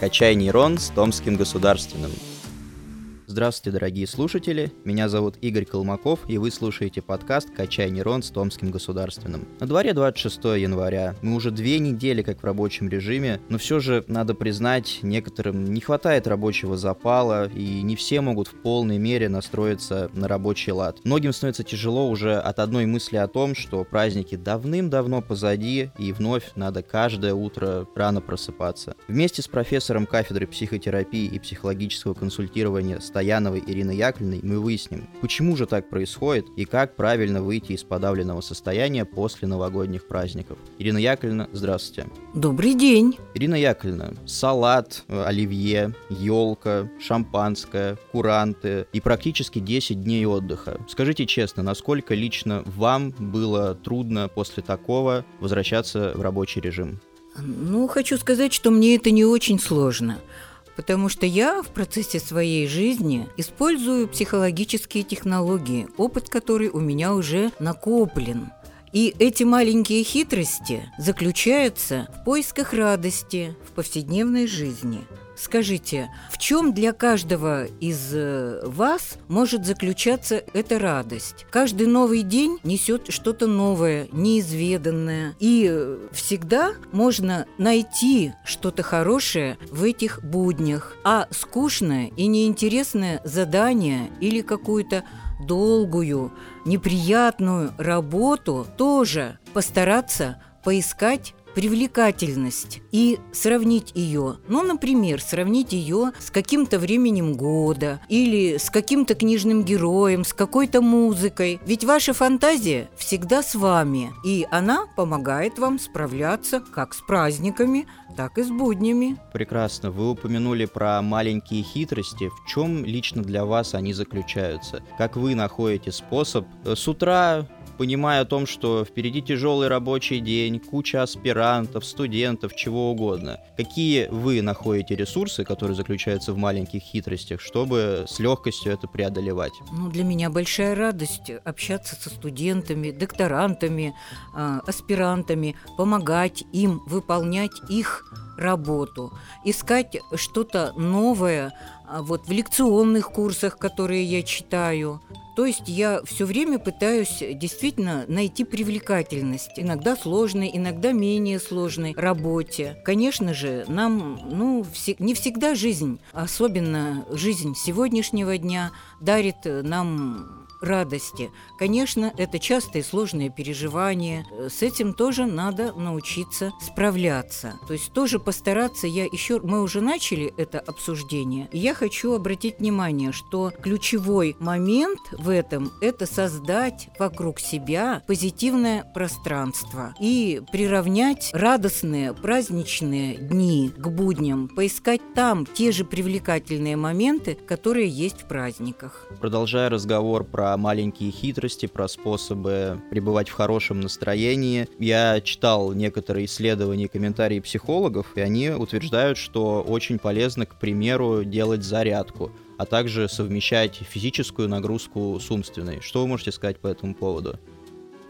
«Качай нейрон» с Томским государственным. Здравствуйте, дорогие слушатели. Меня зовут Игорь Колмаков, и вы слушаете подкаст «Качай нейрон» с Томским государственным. На дворе 26 января. Мы уже две недели как в рабочем режиме, но все же, надо признать, некоторым не хватает рабочего запала, и не все могут в полной мере настроиться на рабочий лад. Многим становится тяжело уже от одной мысли о том, что праздники давным-давно позади, и вновь надо каждое утро рано просыпаться. Вместе с профессором кафедры психотерапии и психологического консультирования Стоян Стояновой Ириной Яковлевной мы выясним, почему же так происходит и как правильно выйти из подавленного состояния после новогодних праздников. Ирина Яковлевна, здравствуйте. Добрый день. Ирина Яковлевна, салат, э, оливье, елка, шампанское, куранты и практически 10 дней отдыха. Скажите честно, насколько лично вам было трудно после такого возвращаться в рабочий режим? Ну, хочу сказать, что мне это не очень сложно потому что я в процессе своей жизни использую психологические технологии, опыт который у меня уже накоплен. И эти маленькие хитрости заключаются в поисках радости в повседневной жизни – Скажите, в чем для каждого из э, вас может заключаться эта радость? Каждый новый день несет что-то новое, неизведанное. И э, всегда можно найти что-то хорошее в этих буднях. А скучное и неинтересное задание или какую-то долгую, неприятную работу тоже постараться поискать привлекательность и сравнить ее. Ну, например, сравнить ее с каким-то временем года или с каким-то книжным героем, с какой-то музыкой. Ведь ваша фантазия всегда с вами, и она помогает вам справляться как с праздниками, так и с буднями. Прекрасно. Вы упомянули про маленькие хитрости. В чем лично для вас они заключаются? Как вы находите способ э, с утра понимая о том, что впереди тяжелый рабочий день, куча аспирантов, студентов, чего угодно. Какие вы находите ресурсы, которые заключаются в маленьких хитростях, чтобы с легкостью это преодолевать? Ну, для меня большая радость общаться со студентами, докторантами, э, аспирантами, помогать им выполнять их работу, искать что-то новое а, вот в лекционных курсах, которые я читаю, то есть я все время пытаюсь действительно найти привлекательность, иногда сложной, иногда менее сложной работе. Конечно же, нам, ну, не всегда жизнь, особенно жизнь сегодняшнего дня, дарит нам радости. Конечно, это частые сложные переживания. С этим тоже надо научиться справляться. То есть тоже постараться, я еще, мы уже начали это обсуждение, и я хочу обратить внимание, что ключевой момент в этом – это создать вокруг себя позитивное пространство и приравнять радостные праздничные дни к будням, поискать там те же привлекательные моменты, которые есть в праздниках. Продолжая разговор про маленькие хитрости, про способы пребывать в хорошем настроении. Я читал некоторые исследования и комментарии психологов, и они утверждают, что очень полезно, к примеру, делать зарядку а также совмещать физическую нагрузку с умственной. Что вы можете сказать по этому поводу?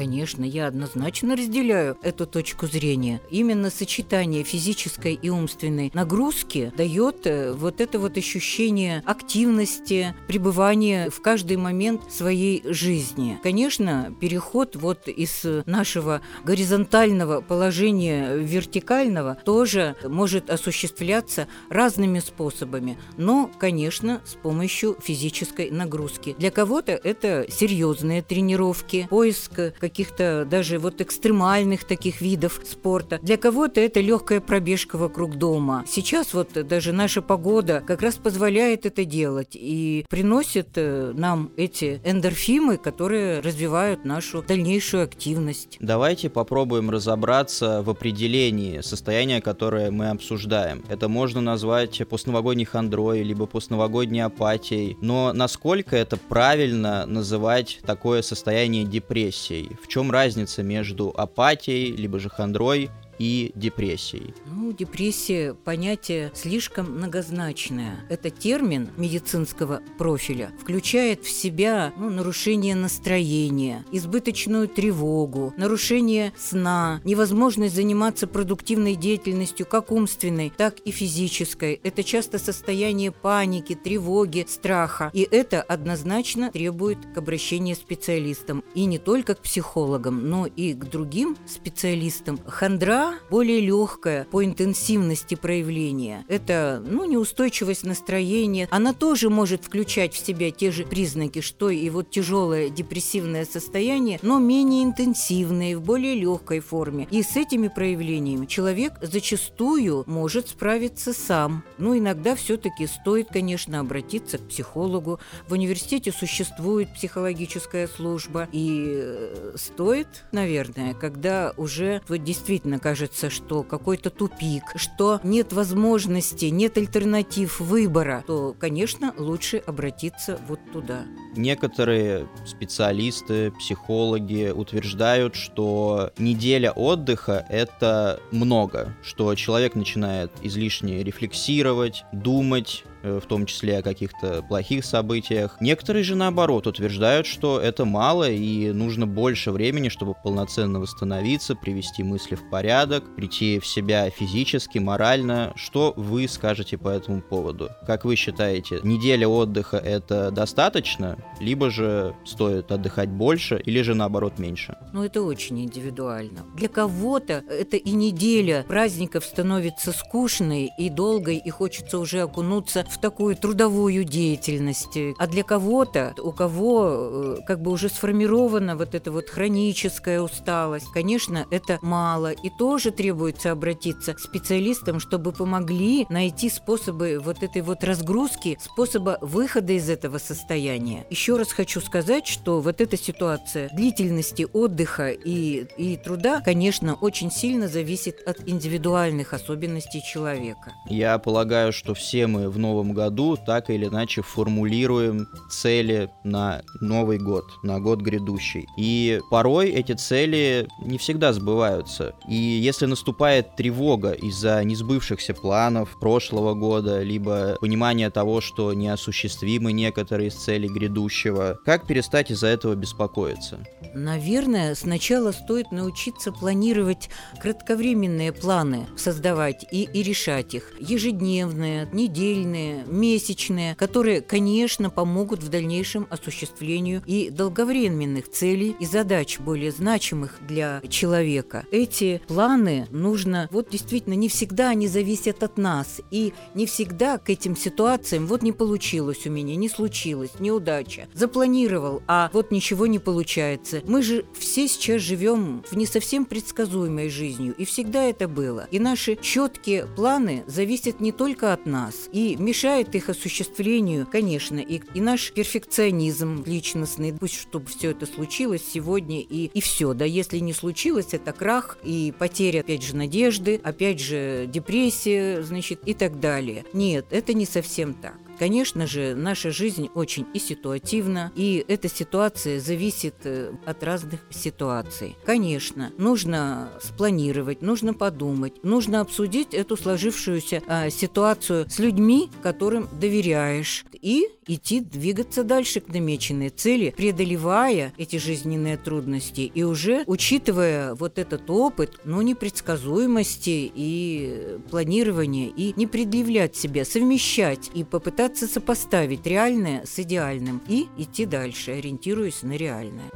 Конечно, я однозначно разделяю эту точку зрения. Именно сочетание физической и умственной нагрузки дает э, вот это вот ощущение активности, пребывания в каждый момент своей жизни. Конечно, переход вот из нашего горизонтального положения вертикального тоже может осуществляться разными способами, но, конечно, с помощью физической нагрузки. Для кого-то это серьезные тренировки, поиск каких каких-то даже вот экстремальных таких видов спорта. Для кого-то это легкая пробежка вокруг дома. Сейчас вот даже наша погода как раз позволяет это делать и приносит э, нам эти эндорфимы, которые развивают нашу дальнейшую активность. Давайте попробуем разобраться в определении состояния, которое мы обсуждаем. Это можно назвать постновогодней хандрой, либо постновогодней апатией. Но насколько это правильно называть такое состояние депрессией? В чем разница между апатией, либо же хандрой и депрессией? Ну, депрессия – понятие слишком многозначное. Это термин медицинского профиля включает в себя ну, нарушение настроения, избыточную тревогу, нарушение сна, невозможность заниматься продуктивной деятельностью как умственной, так и физической. Это часто состояние паники, тревоги, страха. И это однозначно требует к обращению специалистам. И не только к психологам, но и к другим специалистам. Хандра более легкая по интенсивности проявления. Это ну, неустойчивость настроения. Она тоже может включать в себя те же признаки, что и вот тяжелое депрессивное состояние, но менее интенсивное, в более легкой форме. И с этими проявлениями человек зачастую может справиться сам. Но иногда все-таки стоит, конечно, обратиться к психологу. В университете существует психологическая служба. И э, стоит, наверное, когда уже вот действительно кажется, что какой-то тупик, что нет возможности, нет альтернатив выбора, то, конечно, лучше обратиться вот туда. Некоторые специалисты, психологи утверждают, что неделя отдыха – это много, что человек начинает излишне рефлексировать, думать, в том числе о каких-то плохих событиях. Некоторые же наоборот утверждают, что это мало и нужно больше времени, чтобы полноценно восстановиться, привести мысли в порядок, прийти в себя физически, морально. Что вы скажете по этому поводу? Как вы считаете, неделя отдыха это достаточно, либо же стоит отдыхать больше, или же наоборот меньше? Ну это очень индивидуально. Для кого-то это и неделя праздников становится скучной и долгой, и хочется уже окунуться в такую трудовую деятельность. А для кого-то, у кого э, как бы уже сформирована вот эта вот хроническая усталость, конечно, это мало. И тоже требуется обратиться к специалистам, чтобы помогли найти способы вот этой вот разгрузки, способа выхода из этого состояния. Еще раз хочу сказать, что вот эта ситуация длительности отдыха и, и труда, конечно, очень сильно зависит от индивидуальных особенностей человека. Я полагаю, что все мы в новом новом году так или иначе формулируем цели на Новый год, на год грядущий. И порой эти цели не всегда сбываются. И если наступает тревога из-за несбывшихся планов прошлого года, либо понимание того, что неосуществимы некоторые из целей грядущего, как перестать из-за этого беспокоиться? Наверное, сначала стоит научиться планировать кратковременные планы, создавать и, и решать их. Ежедневные, недельные, месячные, которые, конечно, помогут в дальнейшем осуществлению и долговременных целей и задач, более значимых для человека. Эти планы нужно, вот действительно, не всегда они зависят от нас, и не всегда к этим ситуациям, вот не получилось у меня, не случилось, неудача, запланировал, а вот ничего не получается. Мы же все сейчас живем в не совсем предсказуемой жизнью, и всегда это было. И наши четкие планы зависят не только от нас, и мешают мешает их осуществлению, конечно, и, и наш перфекционизм личностный, пусть чтобы все это случилось сегодня и, и все, да, если не случилось, это крах и потеря, опять же, надежды, опять же, депрессия, значит, и так далее. Нет, это не совсем так. Конечно же, наша жизнь очень и ситуативна, и эта ситуация зависит э, от разных ситуаций. Конечно, нужно спланировать, нужно подумать, нужно обсудить эту сложившуюся а, ситуацию с людьми, которым доверяешь, и идти двигаться дальше к намеченной цели, преодолевая эти жизненные трудности и уже учитывая вот этот опыт, ну, непредсказуемости и планирования, и не предъявлять себя, совмещать и попытаться пытаться сопоставить реальное с идеальным и идти дальше, ориентируясь на реальное.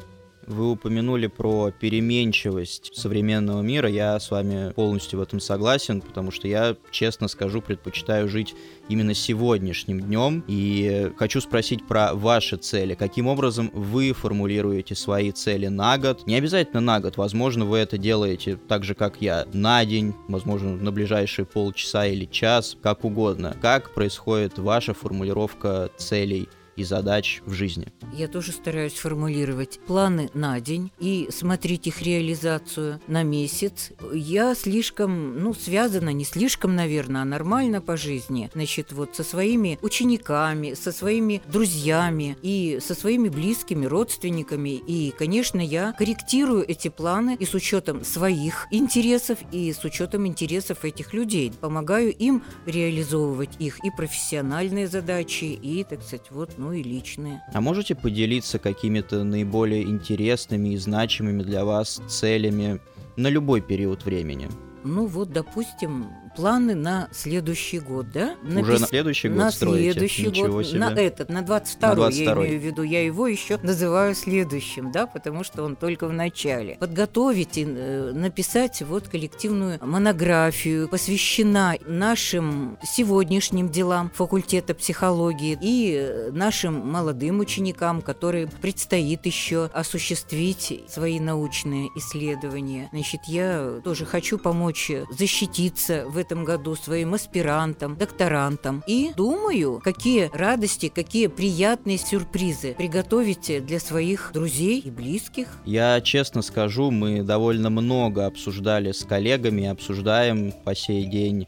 Вы упомянули про переменчивость современного мира. Я с вами полностью в этом согласен, потому что я, честно скажу, предпочитаю жить именно сегодняшним днем. И хочу спросить про ваши цели. Каким образом вы формулируете свои цели на год? Не обязательно на год. Возможно, вы это делаете так же, как я, на день, возможно, на ближайшие полчаса или час, как угодно. Как происходит ваша формулировка целей и задач в жизни? Я тоже стараюсь формулировать планы на день и смотреть их реализацию на месяц. Я слишком, ну, связана не слишком, наверное, а нормально по жизни. Значит, вот со своими учениками, со своими друзьями и со своими близкими, родственниками. И, конечно, я корректирую эти планы и с учетом своих интересов, и с учетом интересов этих людей. Помогаю им реализовывать их и профессиональные задачи, и, так сказать, вот, ну и личные. А можете поделиться какими-то наиболее интересными и значимыми для вас целями на любой период времени? Ну вот, допустим, планы на следующий год, да? Напис... Уже на следующий год На строите? следующий Ничего год, себе. на этот, на 22 На 22-й. я имею в виду. Я его еще называю следующим, да, потому что он только в начале. Подготовить и э, написать вот коллективную монографию, посвящена нашим сегодняшним делам факультета психологии и э, нашим молодым ученикам, которые предстоит еще осуществить свои научные исследования. Значит, я тоже хочу помочь защититься в этом году своим аспирантам, докторантам. И думаю, какие радости, какие приятные сюрпризы приготовите для своих друзей и близких. Я честно скажу, мы довольно много обсуждали с коллегами, обсуждаем по сей день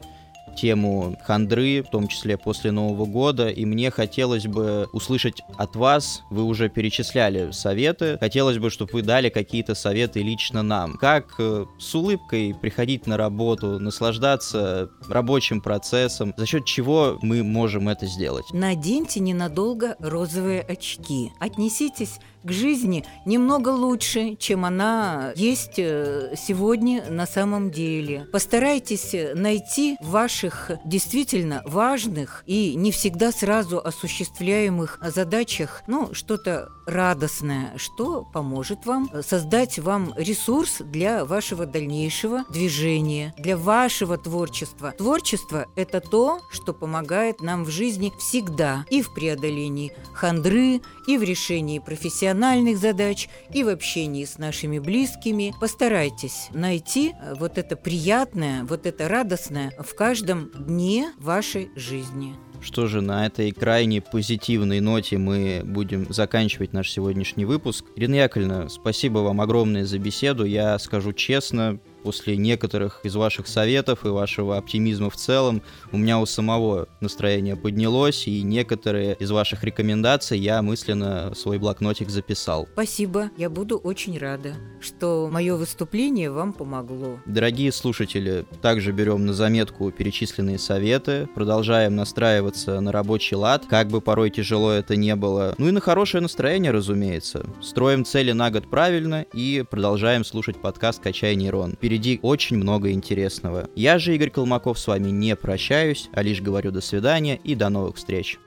тему хандры, в том числе после Нового года, и мне хотелось бы услышать от вас, вы уже перечисляли советы, хотелось бы, чтобы вы дали какие-то советы лично нам. Как э, с улыбкой приходить на работу, наслаждаться рабочим процессом, за счет чего мы можем это сделать? Наденьте ненадолго розовые очки. Отнеситесь к жизни немного лучше, чем она есть э, сегодня на самом деле. Постарайтесь найти в ваших действительно важных и не всегда сразу осуществляемых задачах ну, что-то радостное, что поможет вам создать вам ресурс для вашего дальнейшего движения, для вашего творчества. Творчество – это то, что помогает нам в жизни всегда и в преодолении хандры, и в решении профессиональных задач, и в общении с нашими близкими. Постарайтесь найти э, вот это приятное, вот это радостное в каждом дне вашей жизни. Что же, на этой крайне позитивной ноте мы будем заканчивать наш сегодняшний выпуск. Ирина Яковлевна, спасибо вам огромное за беседу. Я скажу честно, после некоторых из ваших советов и вашего оптимизма в целом у меня у самого настроение поднялось, и некоторые из ваших рекомендаций я мысленно свой блокнотик записал. Спасибо, я буду очень рада, что мое выступление вам помогло. Дорогие слушатели, также берем на заметку перечисленные советы, продолжаем настраиваться на рабочий лад, как бы порой тяжело это не было. Ну и на хорошее настроение, разумеется. Строим цели на год правильно и продолжаем слушать подкаст «Качай нейрон». Впереди очень много интересного. Я же, Игорь Колмаков, с вами не прощаюсь, а лишь говорю до свидания и до новых встреч.